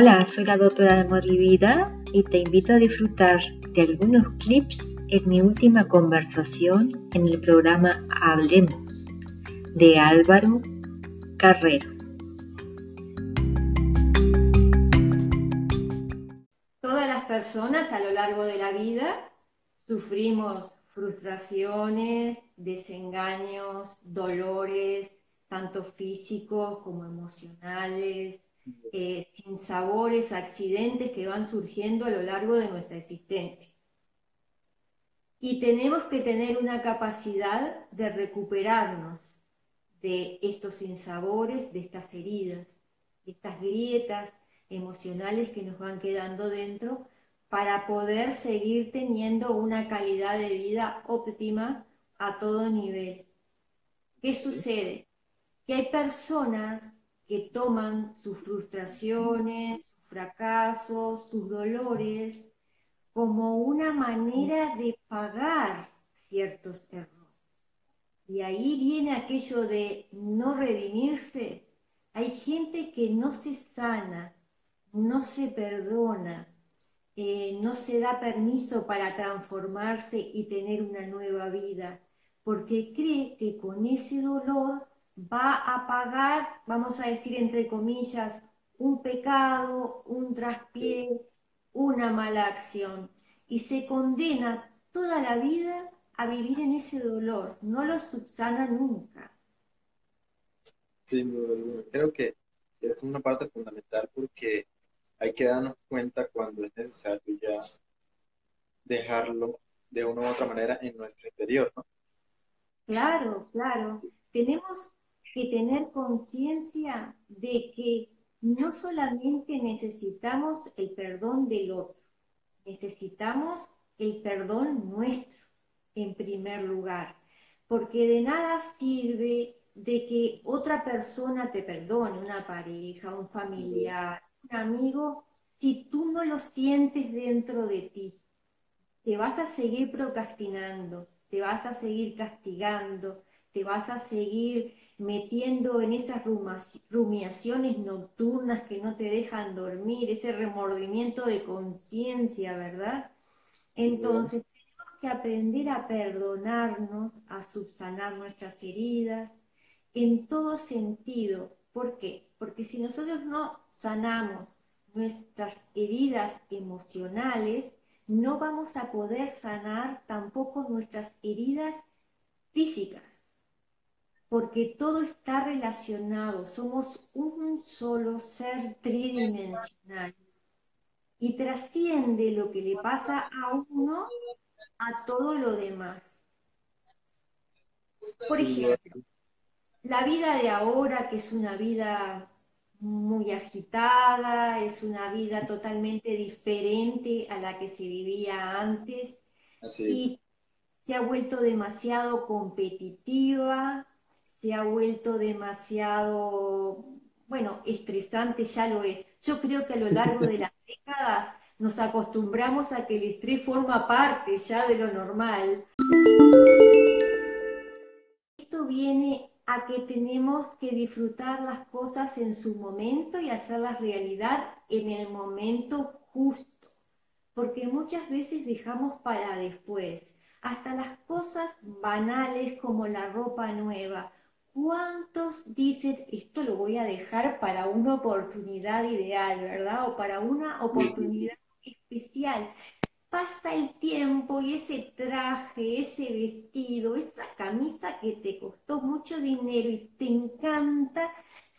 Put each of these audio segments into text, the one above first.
Hola, soy la doctora de Vida y te invito a disfrutar de algunos clips en mi última conversación en el programa Hablemos de Álvaro Carrero. Todas las personas a lo largo de la vida sufrimos frustraciones, desengaños, dolores, tanto físicos como emocionales, eh, sin sabores, accidentes que van surgiendo a lo largo de nuestra existencia. Y tenemos que tener una capacidad de recuperarnos de estos sinsabores, de estas heridas, de estas grietas emocionales que nos van quedando dentro para poder seguir teniendo una calidad de vida óptima a todo nivel. ¿Qué sucede? Que hay personas que toman sus frustraciones, sus fracasos, sus dolores como una manera de pagar ciertos errores. Y ahí viene aquello de no redimirse. Hay gente que no se sana, no se perdona, eh, no se da permiso para transformarse y tener una nueva vida, porque cree que con ese dolor va a pagar, vamos a decir entre comillas, un pecado, un traspié, una mala acción, y se condena toda la vida a vivir en ese dolor, no lo subsana nunca. Sí, creo que es una parte fundamental porque hay que darnos cuenta cuando es necesario ya dejarlo de una u otra manera en nuestro interior, ¿no? Claro, claro. Tenemos que tener conciencia de que no solamente necesitamos el perdón del otro, necesitamos el perdón nuestro en primer lugar, porque de nada sirve de que otra persona te perdone, una pareja, un familiar, un amigo, si tú no lo sientes dentro de ti. Te vas a seguir procrastinando, te vas a seguir castigando, te vas a seguir metiendo en esas rumiaciones nocturnas que no te dejan dormir, ese remordimiento de conciencia, ¿verdad? Entonces, tenemos que aprender a perdonarnos, a subsanar nuestras heridas, en todo sentido. ¿Por qué? Porque si nosotros no sanamos nuestras heridas emocionales, no vamos a poder sanar tampoco nuestras heridas físicas, porque todo está relacionado, somos un solo ser tridimensional. Y trasciende lo que le pasa a uno a todo lo demás. Por ejemplo, la vida de ahora, que es una vida muy agitada, es una vida totalmente diferente a la que se vivía antes y se ha vuelto demasiado competitiva, se ha vuelto demasiado, bueno, estresante ya lo es. Yo creo que a lo largo de las décadas nos acostumbramos a que el estrés forma parte ya de lo normal. Esto viene a que tenemos que disfrutar las cosas en su momento y hacerlas realidad en el momento justo, porque muchas veces dejamos para después, hasta las cosas banales como la ropa nueva. ¿Cuántos dicen esto lo voy a dejar para una oportunidad ideal, verdad? O para una oportunidad especial pasa el tiempo y ese traje, ese vestido, esa camisa que te costó mucho dinero y te encanta,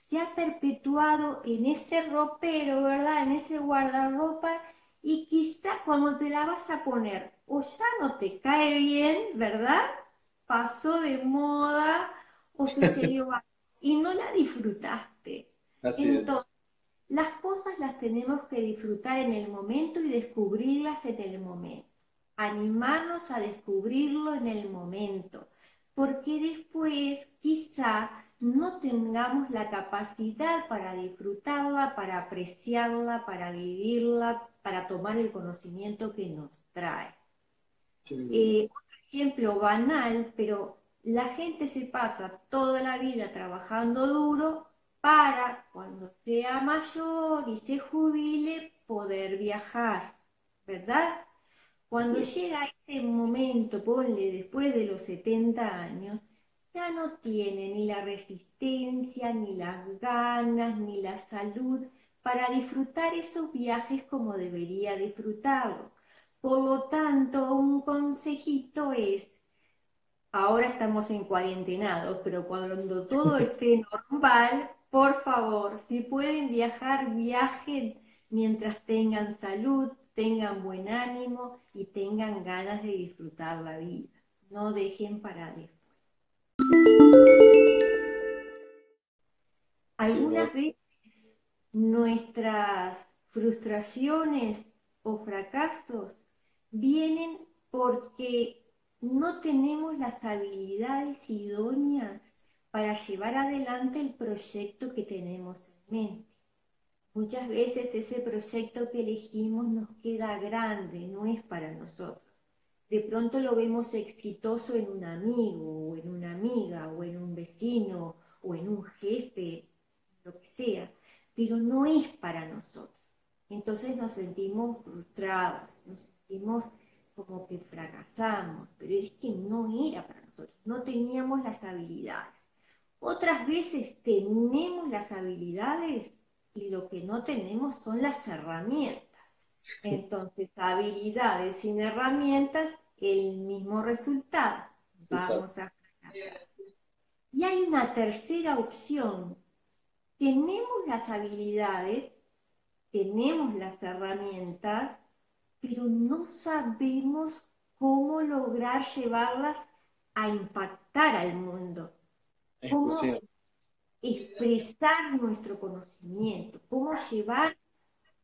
se ha perpetuado en ese ropero, ¿verdad? En ese guardarropa y quizá cuando te la vas a poner o ya no te cae bien, ¿verdad? Pasó de moda o sucedió y no la disfrutaste. Así Entonces, las cosas las tenemos que disfrutar en el momento y descubrirlas en el momento. Animarnos a descubrirlo en el momento, porque después quizá no tengamos la capacidad para disfrutarla, para apreciarla, para vivirla, para tomar el conocimiento que nos trae. Eh, ejemplo banal, pero la gente se pasa toda la vida trabajando duro para cuando sea mayor y se jubile poder viajar, ¿verdad? Cuando llega ese momento, ponle después de los 70 años, ya no tiene ni la resistencia, ni las ganas, ni la salud para disfrutar esos viajes como debería disfrutarlo. Por lo tanto, un consejito es, ahora estamos en cuarentenados, pero cuando todo esté normal, por favor, si pueden viajar, viajen mientras tengan salud, tengan buen ánimo y tengan ganas de disfrutar la vida. No dejen para después. Algunas veces nuestras frustraciones o fracasos vienen porque no tenemos las habilidades idóneas para llevar adelante el proyecto que tenemos en mente. Muchas veces ese proyecto que elegimos nos queda grande, no es para nosotros. De pronto lo vemos exitoso en un amigo o en una amiga o en un vecino o en un jefe, lo que sea, pero no es para nosotros. Entonces nos sentimos frustrados, nos sentimos como que fracasamos, pero es que no era para nosotros, no teníamos las habilidades. Otras veces tenemos las habilidades y lo que no tenemos son las herramientas. Entonces, habilidades sin herramientas, el mismo resultado. Vamos a Y hay una tercera opción. Tenemos las habilidades, tenemos las herramientas, pero no sabemos cómo lograr llevarlas a impactar al mundo cómo expresar nuestro conocimiento, cómo llevar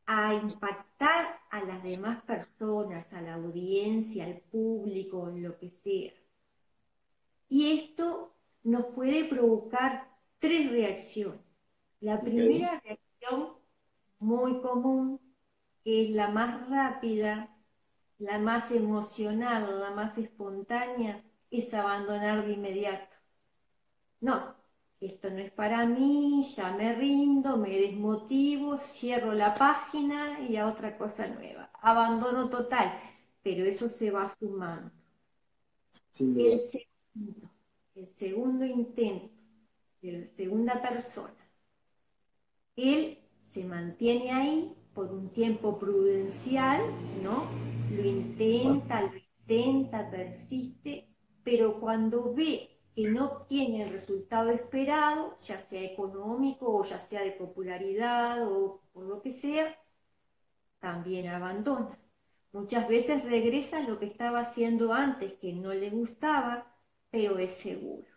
a impactar a las demás personas, a la audiencia, al público, lo que sea. Y esto nos puede provocar tres reacciones. La primera reacción, muy común, que es la más rápida, la más emocionada, la más espontánea, es abandonar de inmediato no, esto no es para mí, ya me rindo, me desmotivo, cierro la página y a otra cosa nueva. Abandono total, pero eso se va sumando. el, segundo, el segundo intento de la segunda persona, él se mantiene ahí por un tiempo prudencial, ¿no? Lo intenta, lo intenta, persiste, pero cuando ve que no obtiene el resultado esperado, ya sea económico o ya sea de popularidad o por lo que sea, también abandona. Muchas veces regresa a lo que estaba haciendo antes, que no le gustaba, pero es seguro.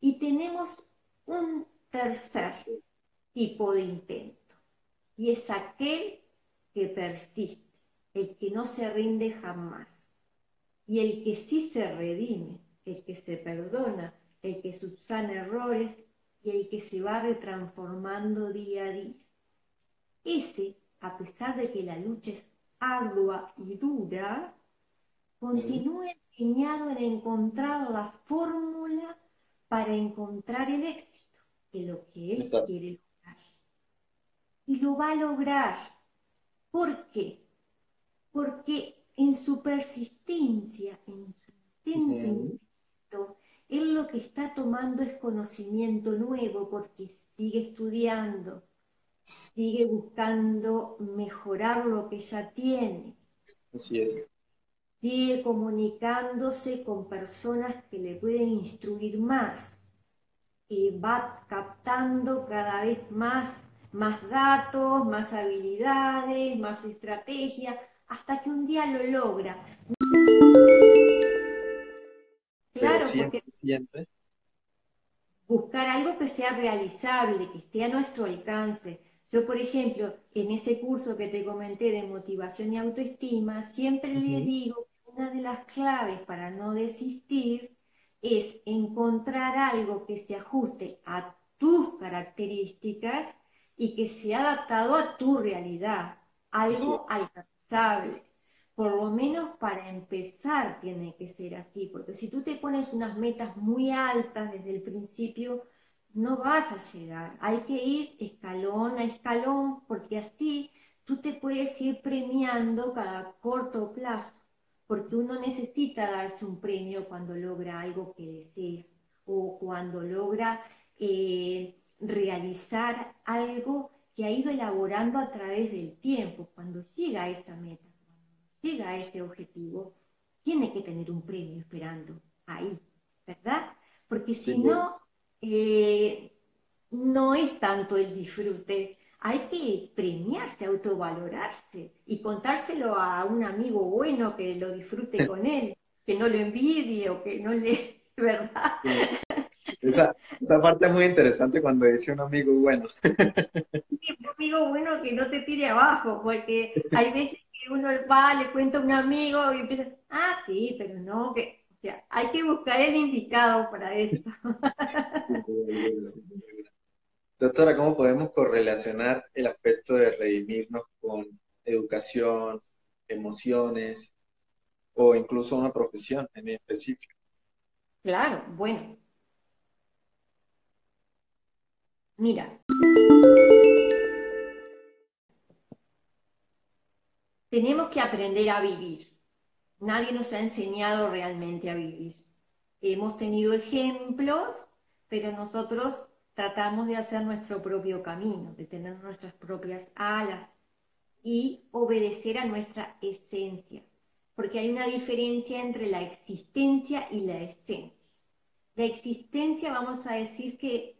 Y tenemos un tercer tipo de intento, y es aquel que persiste, el que no se rinde jamás, y el que sí se redime el que se perdona, el que subsana errores y el que se va retransformando día a día. Ese, a pesar de que la lucha es ardua y dura, continúa empeñado en encontrar la fórmula para encontrar el éxito, que lo que él quiere. Y lo va a lograr. ¿Por qué? Porque en su persistencia, en su intento él lo que está tomando es conocimiento nuevo porque sigue estudiando, sigue buscando mejorar lo que ya tiene. Así es. Sigue comunicándose con personas que le pueden instruir más. Y va captando cada vez más, más datos, más habilidades, más estrategias, hasta que un día lo logra. Claro, siempre, buscar algo que sea realizable, que esté a nuestro alcance. Yo, por ejemplo, en ese curso que te comenté de motivación y autoestima, siempre le digo que una de las claves para no desistir es encontrar algo que se ajuste a tus características y que sea adaptado a tu realidad, algo alcanzable por lo menos para empezar tiene que ser así, porque si tú te pones unas metas muy altas desde el principio, no vas a llegar. Hay que ir escalón a escalón porque así tú te puedes ir premiando cada corto plazo, porque uno necesita darse un premio cuando logra algo que desea o cuando logra eh, realizar algo que ha ido elaborando a través del tiempo. Cuando llega a esa meta, cuando llega a ese objetivo, tiene que tener un premio esperando ahí, ¿verdad? Porque si no, eh, no es tanto el disfrute. Hay que premiarse, autovalorarse y contárselo a un amigo bueno que lo disfrute con él, que no lo envidie o que no le... ¿Verdad? Esa, esa parte es muy interesante cuando dice un amigo bueno. un amigo bueno que no te tire abajo, porque hay veces que uno va, le cuenta a un amigo y empieza, ah, sí, pero no, que hay que buscar el indicado para eso. Doctora, ¿cómo podemos correlacionar el aspecto de redimirnos con educación, emociones o incluso una profesión en específico? Claro, bueno. Mira. Tenemos que aprender a vivir nadie nos ha enseñado realmente a vivir. Hemos tenido ejemplos, pero nosotros tratamos de hacer nuestro propio camino, de tener nuestras propias alas y obedecer a nuestra esencia, porque hay una diferencia entre la existencia y la esencia. La existencia, vamos a decir que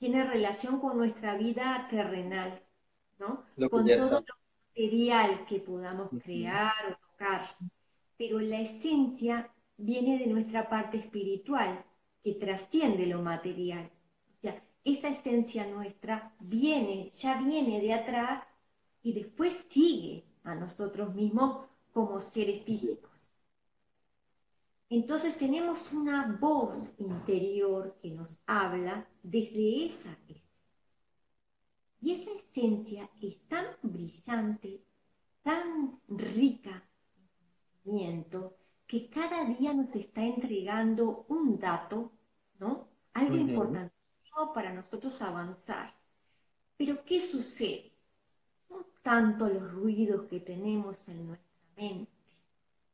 tiene relación con nuestra vida terrenal, ¿no? con todo lo material que podamos crear o tocar pero la esencia viene de nuestra parte espiritual, que trasciende lo material. O sea, esa esencia nuestra viene, ya viene de atrás y después sigue a nosotros mismos como seres físicos. Entonces tenemos una voz interior que nos habla desde esa esencia. Y esa esencia es tan brillante, tan rica, que cada día nos está entregando un dato, ¿no? Algo importantísimo para nosotros avanzar. Pero ¿qué sucede? Son tantos los ruidos que tenemos en nuestra mente,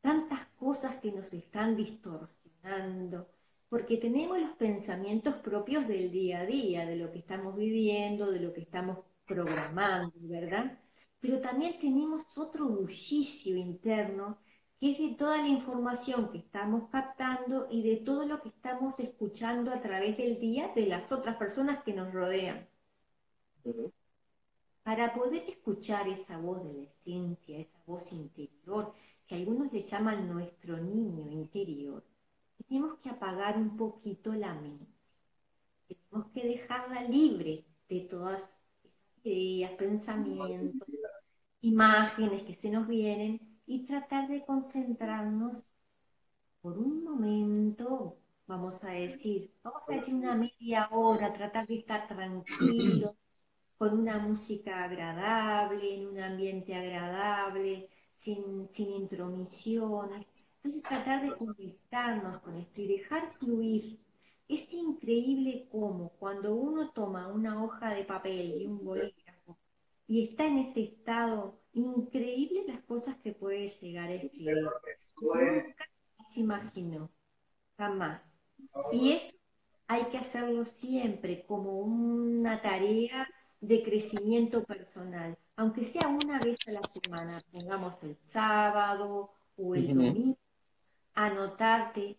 tantas cosas que nos están distorsionando, porque tenemos los pensamientos propios del día a día, de lo que estamos viviendo, de lo que estamos programando, ¿verdad? Pero también tenemos otro bullicio interno que es de toda la información que estamos captando y de todo lo que estamos escuchando a través del día de las otras personas que nos rodean. Para poder escuchar esa voz de la esencia, esa voz interior, que algunos le llaman nuestro niño interior, tenemos que apagar un poquito la mente. Tenemos que dejarla libre de todas esas ideas, pensamientos, imágenes que se nos vienen y tratar de concentrarnos por un momento, vamos a decir, vamos a decir una media hora, tratar de estar tranquilo, con una música agradable, en un ambiente agradable, sin, sin intromisiones. Entonces tratar de conectarnos con esto y dejar fluir. Es increíble cómo cuando uno toma una hoja de papel y un bolígrafo y está en ese estado increíble las cosas que puede llegar a escribir. Nunca se imaginó, jamás. Y eso hay que hacerlo siempre como una tarea de crecimiento personal, aunque sea una vez a la semana, tengamos el sábado o el domingo, anotarte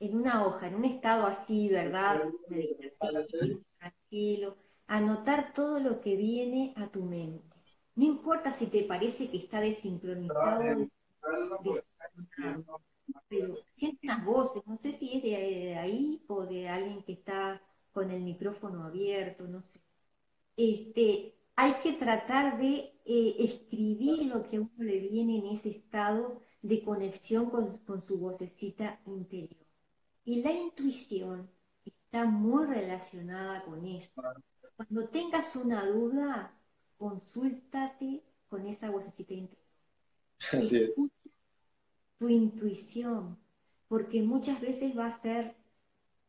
en una hoja, en un estado así, ¿verdad? Meditativo, tranquilo, anotar todo lo que viene a tu mente no importa si te parece que está desincronizado, pero sientes unas voces, no sé si es de ahí o de alguien que está con el micrófono abierto, no sé. Este, hay que tratar de eh, escribir lo que a uno le viene en ese estado de conexión con, con su vocecita interior. Y la intuición está muy relacionada con eso. Cuando tengas una duda, consúltate con esa vocecita interior. tu intuición, porque muchas veces va a ser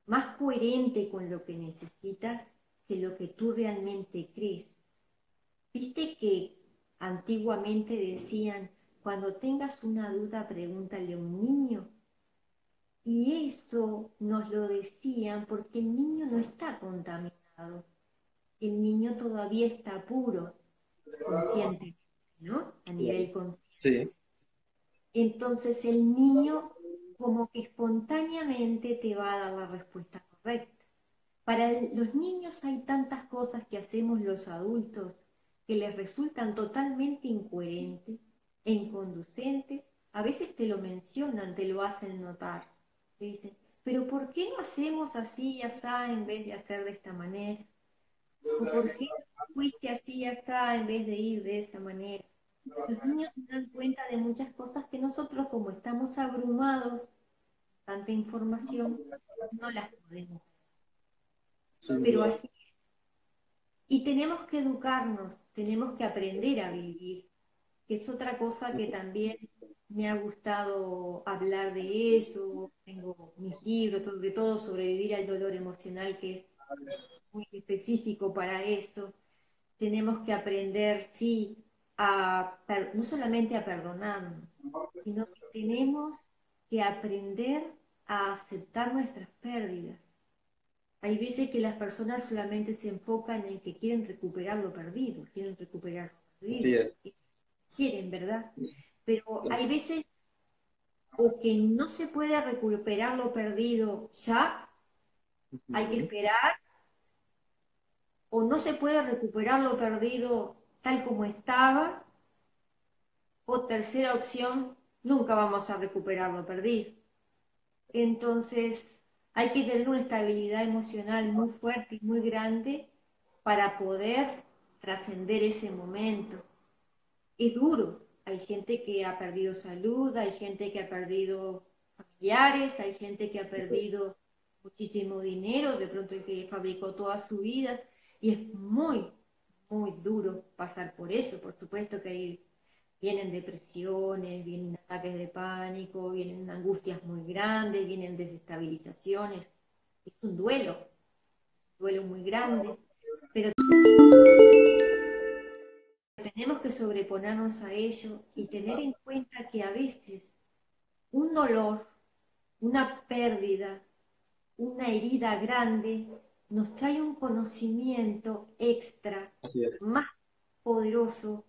más coherente con lo que necesitas de lo que tú realmente crees. Viste que antiguamente decían, cuando tengas una duda, pregúntale a un niño. Y eso nos lo decían porque el niño no está contaminado. El niño todavía está puro, consciente, ¿no? A nivel consciente. Sí. Entonces el niño como que espontáneamente te va a dar la respuesta correcta. Para los niños hay tantas cosas que hacemos los adultos que les resultan totalmente incoherentes e inconducentes. A veces te lo mencionan, te lo hacen notar. Te dicen, pero ¿por qué no hacemos así y así en vez de hacer de esta manera? ¿O por qué no fuiste así y así en vez de ir de esa manera? Los niños se dan cuenta de muchas cosas que nosotros, como estamos abrumados, tanta información, no las podemos. Pero así Y tenemos que educarnos, tenemos que aprender a vivir, que es otra cosa que también me ha gustado hablar de eso. Tengo mis libros, sobre todo sobrevivir al dolor emocional, que es muy específico para eso. Tenemos que aprender, sí, no solamente a perdonarnos, sino que tenemos que aprender a aceptar nuestras pérdidas. Hay veces que las personas solamente se enfocan en que quieren recuperar lo perdido, quieren recuperar lo perdido. Quieren, ¿verdad? Pero hay veces o que no se puede recuperar lo perdido ya, hay que esperar, o no se puede recuperar lo perdido tal como estaba. O tercera opción, nunca vamos a recuperar lo perdido. Entonces, hay que tener una estabilidad emocional muy fuerte y muy grande para poder trascender ese momento. Es duro. Hay gente que ha perdido salud, hay gente que ha perdido familiares, hay gente que ha perdido muchísimo dinero, de pronto el que fabricó toda su vida, y es muy, muy duro pasar por eso. Por supuesto que hay, vienen depresiones, vienen ataques de pánico, vienen angustias muy grandes, vienen desestabilizaciones. Es un duelo, un duelo muy grande, pero tenemos que sobreponernos a ello y tener en cuenta que a veces un dolor, una pérdida, una herida grande nos trae un conocimiento extra, más poderoso,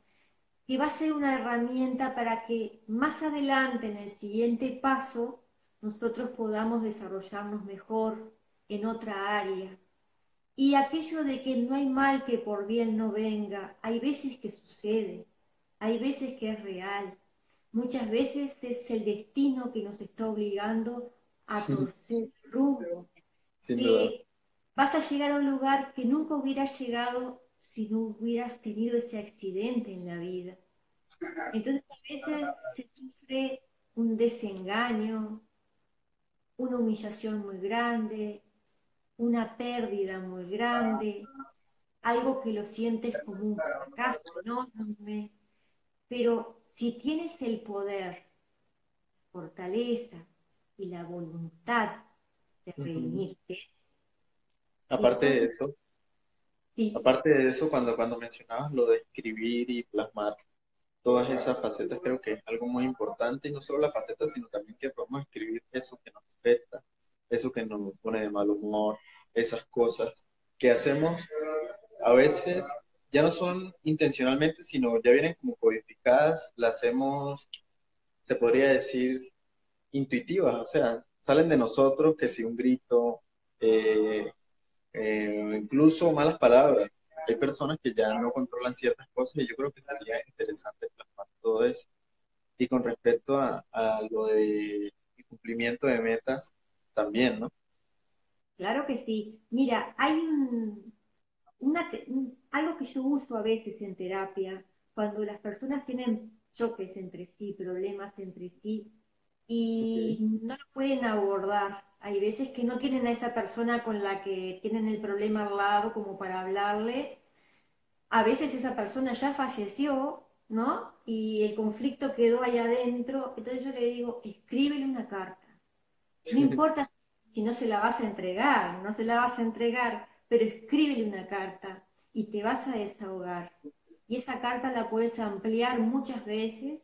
que va a ser una herramienta para que más adelante, en el siguiente paso, nosotros podamos desarrollarnos mejor en otra área. Y aquello de que no hay mal que por bien no venga, hay veces que sucede, hay veces que es real, muchas veces es el destino que nos está obligando a torcer rumbo. Vas a llegar a un lugar que nunca hubieras llegado si no hubieras tenido ese accidente en la vida. Entonces a veces se sufre un desengaño, una humillación muy grande, una pérdida muy grande, algo que lo sientes como un fracaso enorme, pero si tienes el poder, fortaleza y la voluntad de reunirte, Aparte de eso, aparte de eso, cuando, cuando mencionabas lo de escribir y plasmar todas esas facetas, creo que es algo muy importante, y no solo las facetas, sino también que podemos escribir eso que nos afecta, eso que nos pone de mal humor, esas cosas que hacemos a veces ya no son intencionalmente, sino ya vienen como codificadas, las hacemos, se podría decir, intuitivas, o sea, salen de nosotros, que si un grito, eh, eh, incluso malas palabras. Hay personas que ya no controlan ciertas cosas y yo creo que sería interesante plasmar todo eso. Y con respecto a, lo de cumplimiento de metas, también, ¿no? Claro que sí. Mira, hay un, algo que yo uso a veces en terapia, cuando las personas tienen choques entre sí, problemas entre sí, y no lo pueden abordar hay veces que no tienen a esa persona con la que tienen el problema al lado como para hablarle. A veces esa persona ya falleció, ¿no? Y el conflicto quedó ahí adentro. Entonces yo le digo, escríbele una carta. No importa si no se la vas a entregar, no se la vas a entregar, pero escríbele una carta y te vas a desahogar. Y esa carta la puedes ampliar muchas veces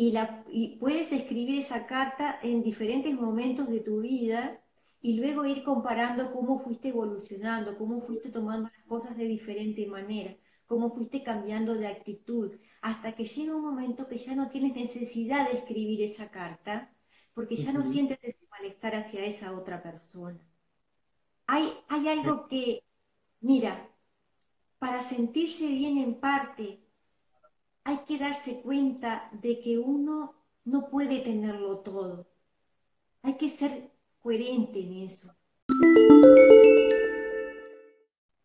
y, la, y puedes escribir esa carta en diferentes momentos de tu vida y luego ir comparando cómo fuiste evolucionando, cómo fuiste tomando las cosas de diferente manera, cómo fuiste cambiando de actitud, hasta que llega un momento que ya no tienes necesidad de escribir esa carta, porque ya no sientes ese malestar hacia esa otra persona. Hay, hay algo que, mira, para sentirse bien en parte, hay que darse cuenta de que uno no puede tenerlo todo. Hay que ser coherente en eso.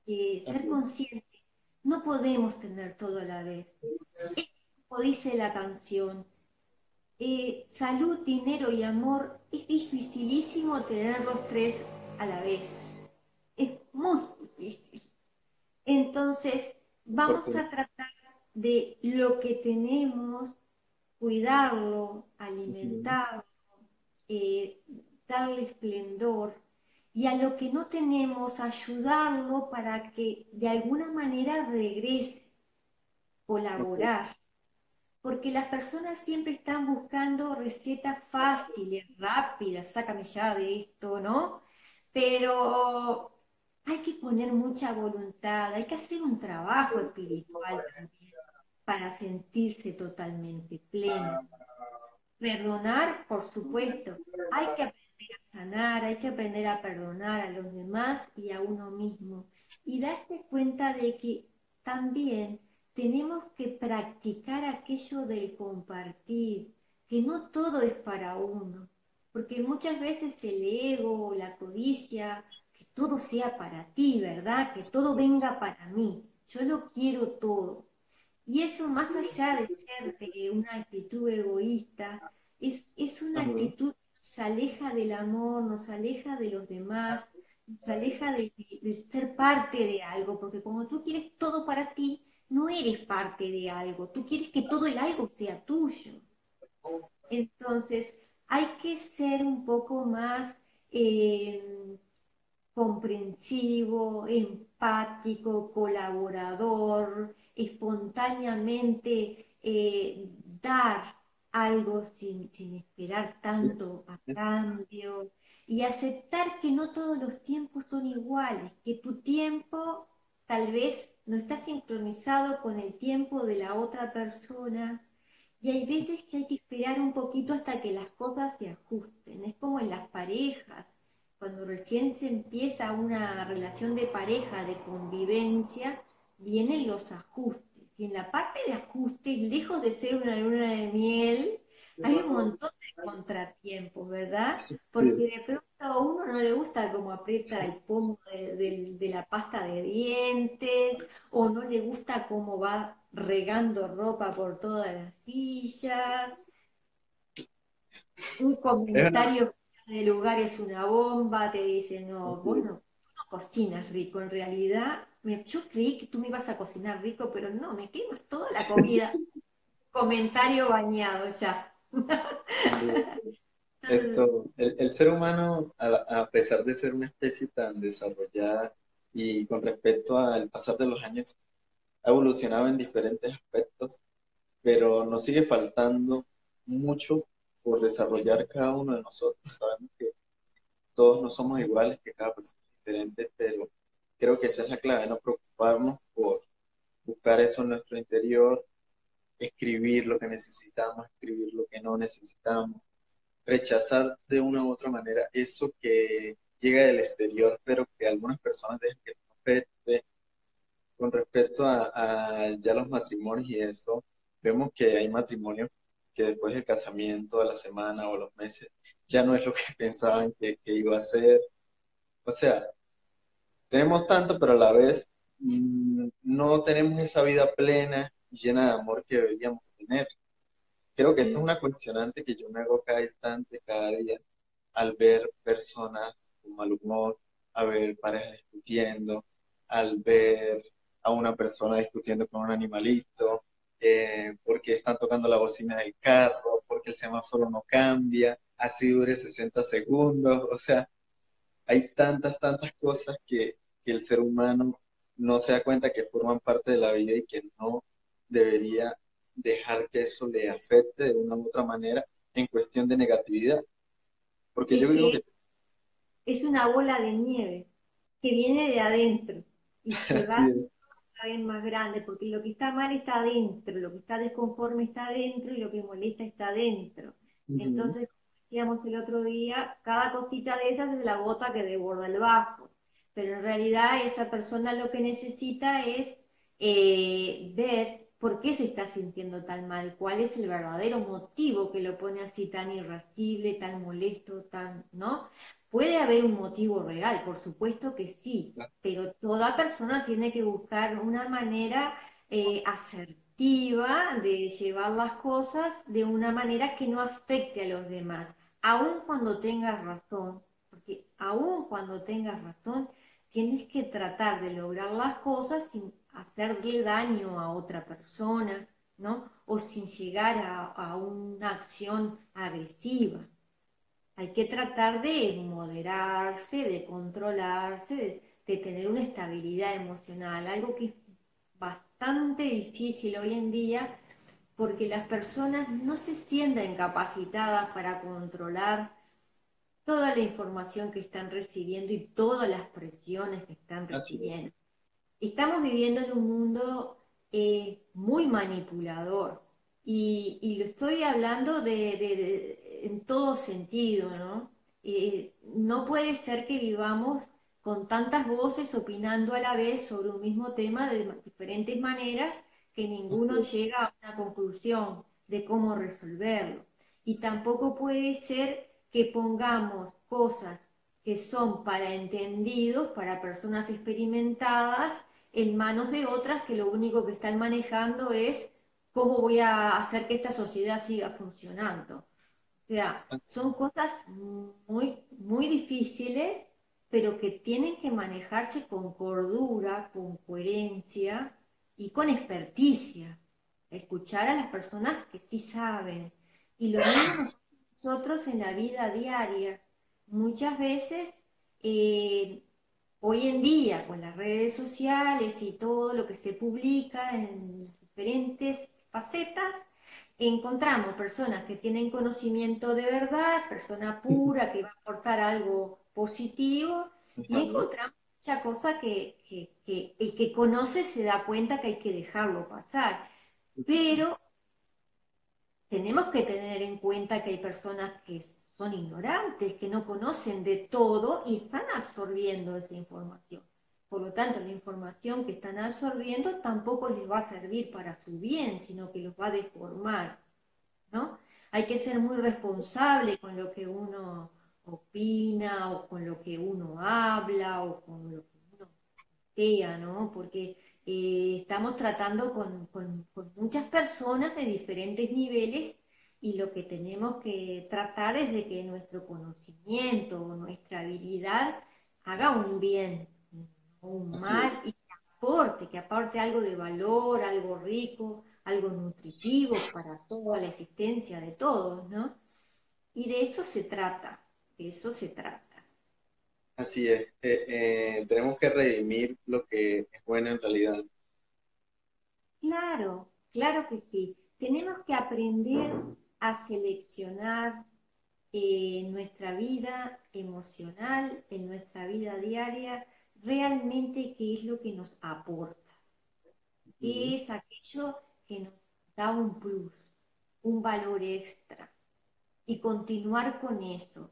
Eh, ser consciente. No podemos tener todo a la vez. como dice la canción, eh, salud, dinero y amor, es dificilísimo tener los tres a la vez. Es muy difícil. Entonces, vamos a tratar de lo que tenemos, cuidarlo, alimentarlo, eh, darle esplendor y a lo que no tenemos ayudarlo para que de alguna manera regrese, colaborar. Porque las personas siempre están buscando recetas fáciles, rápidas, sácame ya de esto, ¿no? Pero hay que poner mucha voluntad, hay que hacer un trabajo espiritual también para sentirse totalmente pleno. Perdonar, por supuesto, hay que sanar, hay que aprender a perdonar a los demás y a uno mismo. Y darse cuenta de que también tenemos que practicar aquello del compartir, que no todo es para uno, porque muchas veces el ego, la codicia, que todo sea para ti, ¿verdad? Que todo venga para mí, yo lo quiero todo. Y eso más allá de ser una actitud egoísta, es, es una actitud se aleja del amor, nos aleja de los demás, nos aleja de, ser parte de algo, porque como tú quieres todo para ti, no eres parte de algo, tú quieres que todo el algo sea tuyo. Entonces, hay que ser un poco más eh, comprensivo, empático, colaborador, espontáneamente eh, dar algo sin, esperar tanto a cambio y aceptar que no todos los tiempos son iguales, que tu tiempo tal vez no está sincronizado con el tiempo de la otra persona y hay veces que hay que esperar un poquito hasta que las cosas se ajusten. Es como en las parejas, cuando recién se empieza una relación de pareja, de convivencia, vienen los ajustes y en la parte de ajustes, lejos de ser una luna de miel, hay un montón de contratiempos, ¿verdad? Porque de pronto a uno no le gusta cómo aprieta el pomo de, la pasta de dientes, o no le gusta cómo va regando ropa por toda la silla. Un comentario el lugar es una bomba, te dice, no, bueno, no cocinas rico, en realidad yo creí que tú me ibas a cocinar rico, pero no, me quemas toda la comida. Comentario bañado ya. Esto, el, ser humano, a, pesar de ser una especie tan desarrollada y con respecto al pasar de los años, ha evolucionado en diferentes aspectos, pero nos sigue faltando mucho por desarrollar cada uno de nosotros. Sabemos que todos no somos iguales, que cada persona es diferente, pero creo que esa es la clave, no preocuparnos por buscar eso en nuestro interior, escribir lo que necesitamos, escribir lo que no necesitamos, rechazar de una u otra manera eso que llega del exterior, pero que algunas personas dejan que nos afecte. Con respecto a, ya los matrimonios y eso, vemos que hay matrimonios que después del casamiento, de la semana o los meses, ya no es lo que pensaban que, que iba a ser. O sea, tenemos tanto, pero a la vez mm, no tenemos esa vida plena y llena de amor que deberíamos tener. Creo que esta es una cuestionante que yo me hago cada instante, cada día, al ver personas con mal humor, a ver parejas discutiendo, al ver a una persona discutiendo con un animalito, eh, porque están tocando la bocina del carro, porque el semáforo no cambia, así dure 60 segundos, o sea, hay tantas, tantas cosas que, que el ser humano no se da cuenta que forman parte de la vida y que no debería dejar que eso le afecte de una u otra manera en cuestión de negatividad. Porque yo digo que... Es una bola de nieve que viene de adentro y se va cada vez más grande, porque lo que está mal está adentro, lo que está desconforme está adentro y lo que molesta está adentro. Entonces, decíamos el otro día, cada cosita de esas es la gota que desborda el vaso, pero en realidad esa persona lo que necesita es eh, ver por qué se está sintiendo tan mal, cuál es el verdadero motivo que lo pone así tan irascible, tan molesto, tan, ¿no? Puede haber un motivo real, por supuesto que sí, pero toda persona tiene que buscar una manera eh, asertiva de llevar las cosas de una manera que no afecte a los demás, aun cuando tengas razón, porque aun cuando tengas razón, tienes que tratar de lograr las cosas sin hacerle daño a otra persona, ¿no? O sin llegar a, una acción agresiva. Hay que tratar de moderarse, de controlarse, de, de tener una estabilidad emocional, algo que es bastante difícil hoy en día porque las personas no se sienten capacitadas para controlar toda la información que están recibiendo y todas las presiones que están recibiendo. Estamos viviendo en un mundo eh, muy manipulador y, lo estoy hablando de, en todo sentido, ¿no? Eh, no puede ser que vivamos con tantas voces opinando a la vez sobre un mismo tema de diferentes maneras que ninguno llega a una conclusión de cómo resolverlo. Y tampoco puede ser que pongamos cosas que son para entendidos, para personas experimentadas, en manos de otras que lo único que están manejando es cómo voy a hacer que esta sociedad siga funcionando. O sea, son cosas muy, muy difíciles, pero que tienen que manejarse con cordura, con coherencia y con experticia. Escuchar a las personas que sí saben. Y lo mismo nosotros en la vida diaria. Muchas veces eh, hoy en día, con las redes sociales y todo lo que se publica en diferentes facetas, encontramos personas que tienen conocimiento de verdad, persona pura, que va a aportar algo positivo, y encontramos mucha cosa que, que el que conoce se da cuenta que hay que dejarlo pasar. Pero tenemos que tener en cuenta que hay personas que son ignorantes, que no conocen de todo y están absorbiendo esa información. Por lo tanto, la información que están absorbiendo tampoco les va a servir para su bien, sino que los va a deformar. ¿no? Hay que ser muy responsable con lo que uno opina o con lo que uno habla o con lo que uno sea, ¿no? Porque eh, estamos tratando con, con muchas personas de diferentes niveles y lo que tenemos que tratar es de que nuestro conocimiento, nuestra habilidad haga un bien, un mal y que aporte, que aporte algo de valor, algo rico, algo nutritivo para toda la existencia de todos, ¿no? Y de eso se trata, de eso se trata. Así es, eh, eh, tenemos que redimir lo que es bueno en realidad. Claro, claro que sí. Tenemos que aprender a seleccionar en nuestra vida emocional, en nuestra vida diaria, realmente qué es lo que nos aporta, qué es aquello que nos da un plus, un valor extra, y continuar con eso.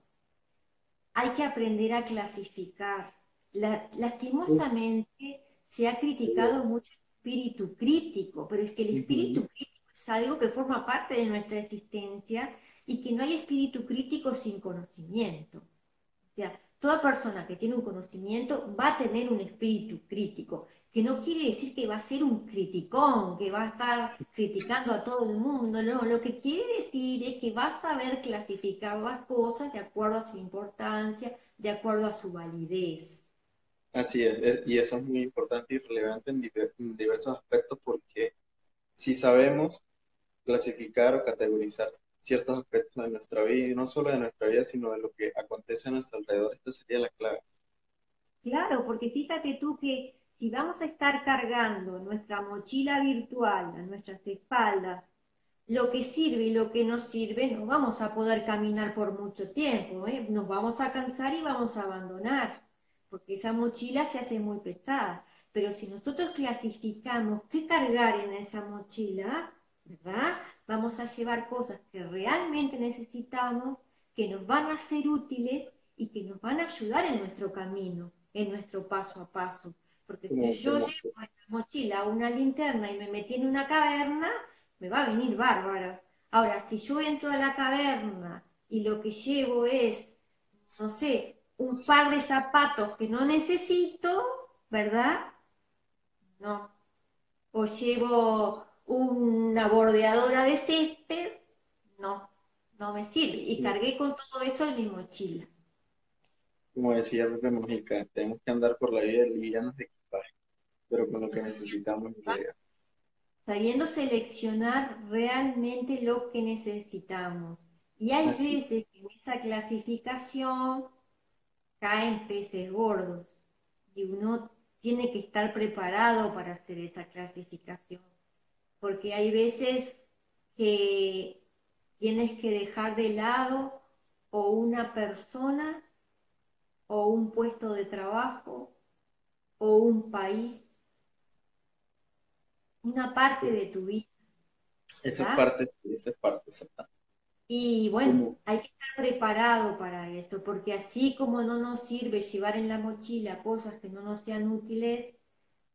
Hay que aprender a clasificar. lastimosamente se ha criticado mucho el espíritu crítico, pero es que el espíritu crítico es algo que forma parte de nuestra existencia y que no hay espíritu crítico sin conocimiento. O sea, toda persona que tiene un conocimiento va a tener un espíritu crítico, que no quiere decir que va a ser un criticón, que va a estar criticando a todo el mundo, no, lo que quiere decir es que va a saber clasificar las cosas de acuerdo a su importancia, de acuerdo a su validez. Así es, y eso es muy importante y relevante en diversos aspectos porque si sabemos clasificar o categorizar ciertos aspectos de nuestra vida, y no solo de nuestra vida, sino de lo que acontece a nuestro alrededor, esta sería la clave. Claro, porque fíjate tú que si vamos a estar cargando nuestra mochila virtual a nuestras espaldas, lo que sirve y lo que no sirve, no vamos a poder caminar por mucho tiempo, ¿eh? nos vamos a cansar y vamos a abandonar, porque esa mochila se hace muy pesada. Pero si nosotros clasificamos qué cargar en esa mochila, ¿verdad? Vamos a llevar cosas que realmente necesitamos, que nos van a ser útiles y que nos van a ayudar en nuestro camino, en nuestro paso a paso. Porque si yo llevo en la mochila una linterna y me metí en una caverna, me va a venir bárbaro. Ahora, si yo entro a la caverna y lo que llevo es, no sé, un par de zapatos que no necesito, ¿verdad? No. O llevo una bordeadora de césped, no, no me sirve. Y cargué con todo eso en mi mochila. Como decía Pepe Mojica, tenemos que andar por la vida livianos de equipaje, pero con lo que necesitamos en realidad sabiendo seleccionar realmente lo que necesitamos. Y hay veces que en esa clasificación caen peces gordos y uno tiene que estar preparado para hacer esa clasificación, porque hay veces que tienes que dejar de lado o una persona o un puesto de trabajo o un país una parte de tu vida. Eso es parte, eso es parte, Y bueno, hay que estar preparado para eso, porque así como no nos sirve llevar en la mochila cosas que no nos sean útiles,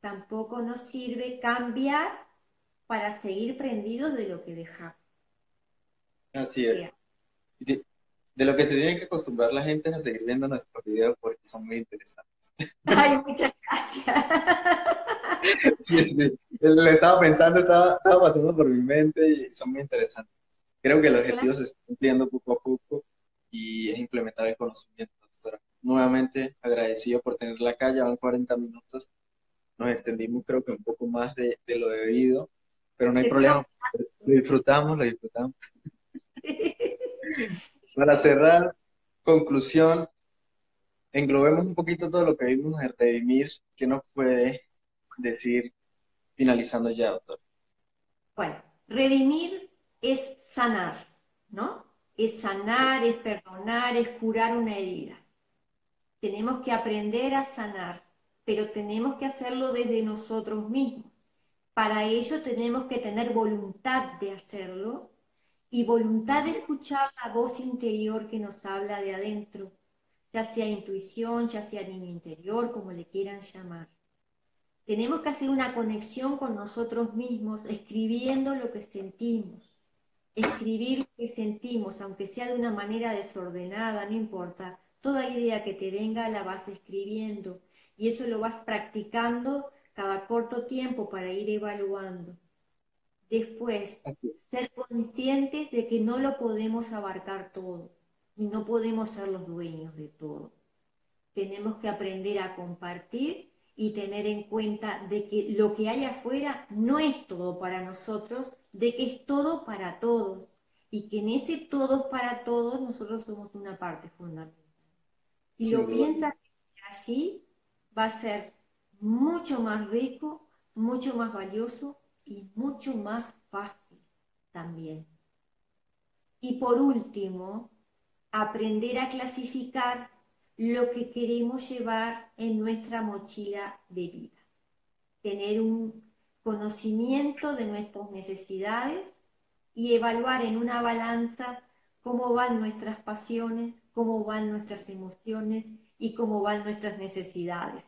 tampoco nos sirve cambiar para seguir prendidos de lo que dejamos. Así es. De, de, lo que se tiene que acostumbrar la gente es a seguir viendo nuestros videos porque son muy interesantes. Ay, muchas gracias. sí, sí. Lo estaba pensando, estaba, estaba, pasando por mi mente y son muy interesantes. Creo que el objetivo se está cumpliendo poco a poco y es implementar el conocimiento. Nuevamente agradecido por tener la calle, van 40 minutos. Nos extendimos creo que un poco más de, de lo debido, pero no hay problema. Lo disfrutamos, lo disfrutamos. Para cerrar, conclusión, englobemos un poquito todo lo que vimos en Redimir. ¿Qué nos puede decir finalizando ya, doctor? Bueno, redimir es sanar, ¿no? Es sanar, es perdonar, es curar una herida. Tenemos que aprender a sanar, pero tenemos que hacerlo desde nosotros mismos. Para ello tenemos que tener voluntad de hacerlo y voluntad de escuchar la voz interior que nos habla de adentro, ya sea intuición, ya sea niño interior, como le quieran llamar. Tenemos que hacer una conexión con nosotros mismos, escribiendo lo que sentimos. Escribir lo que sentimos, aunque sea de una manera desordenada, no importa. Toda idea que te venga la vas escribiendo y eso lo vas practicando cada corto tiempo para ir evaluando. Después, ser conscientes de que no lo podemos abarcar todo y no podemos ser los dueños de todo. Tenemos que aprender a compartir y tener en cuenta de que lo que hay afuera no es todo para nosotros, de que es todo para todos y que en ese todo para todos nosotros somos una parte fundamental. Si lo piensas allí, va a ser mucho más rico, mucho más valioso y mucho más fácil también. Y por último, aprender a clasificar lo que queremos llevar en nuestra mochila de vida. Tener un conocimiento de nuestras necesidades y evaluar en una balanza cómo van nuestras pasiones, cómo van nuestras emociones y cómo van nuestras necesidades.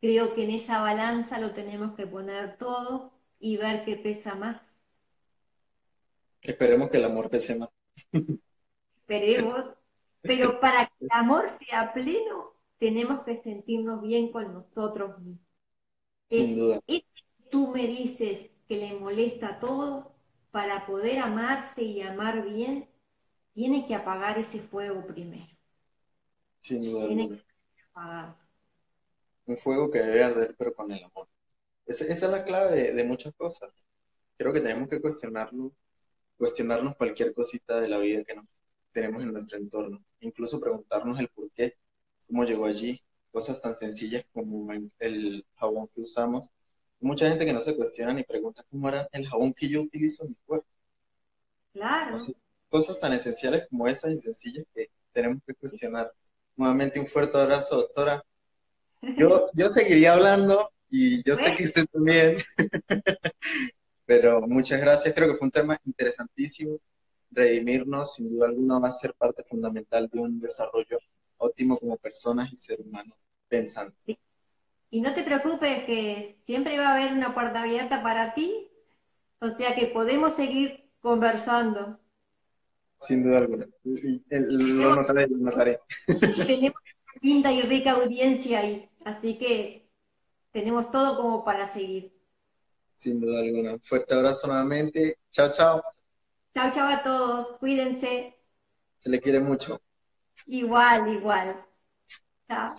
Creo que en esa balanza lo tenemos que poner todo y ver qué pesa más. Esperemos que el amor pese más. Esperemos, pero para que el amor sea pleno, tenemos que sentirnos bien con nosotros mismos. Sin duda. Y tú me dices que le molesta todo, para poder amarse y amar bien, tiene que apagar ese fuego primero. Sin duda. Tiene que apagar. Un fuego que debe arder, pero con el amor. Esa, es la clave de, muchas cosas. Creo que tenemos que cuestionarlo, cuestionarnos cualquier cosita de la vida que nos tenemos en nuestro entorno. Incluso preguntarnos el por qué, cómo llegó allí, cosas tan sencillas como el, jabón que usamos. Mucha gente que no se cuestiona ni pregunta cómo era el jabón que yo utilizo en mi cuerpo. Claro. cosas tan esenciales como esas y sencillas que tenemos que cuestionar. Nuevamente un fuerte abrazo, doctora. Yo, yo seguiría hablando y yo sé que usted también. Pero muchas gracias, creo que fue un tema interesantísimo. Redimirnos, sin duda alguna, va a ser parte fundamental de un desarrollo óptimo como personas y ser humanos pensando. Y no te preocupes que siempre va a haber una puerta abierta para ti, o sea que podemos seguir conversando. Sin duda alguna. Lo notaré, lo notaré. Tenemos linda y rica audiencia ahí. Así que tenemos todo como para seguir. Sin duda alguna. Fuerte abrazo nuevamente. Chao, chao. Chao, chao a todos. Cuídense. Se le quiere mucho. Igual, igual. Chao.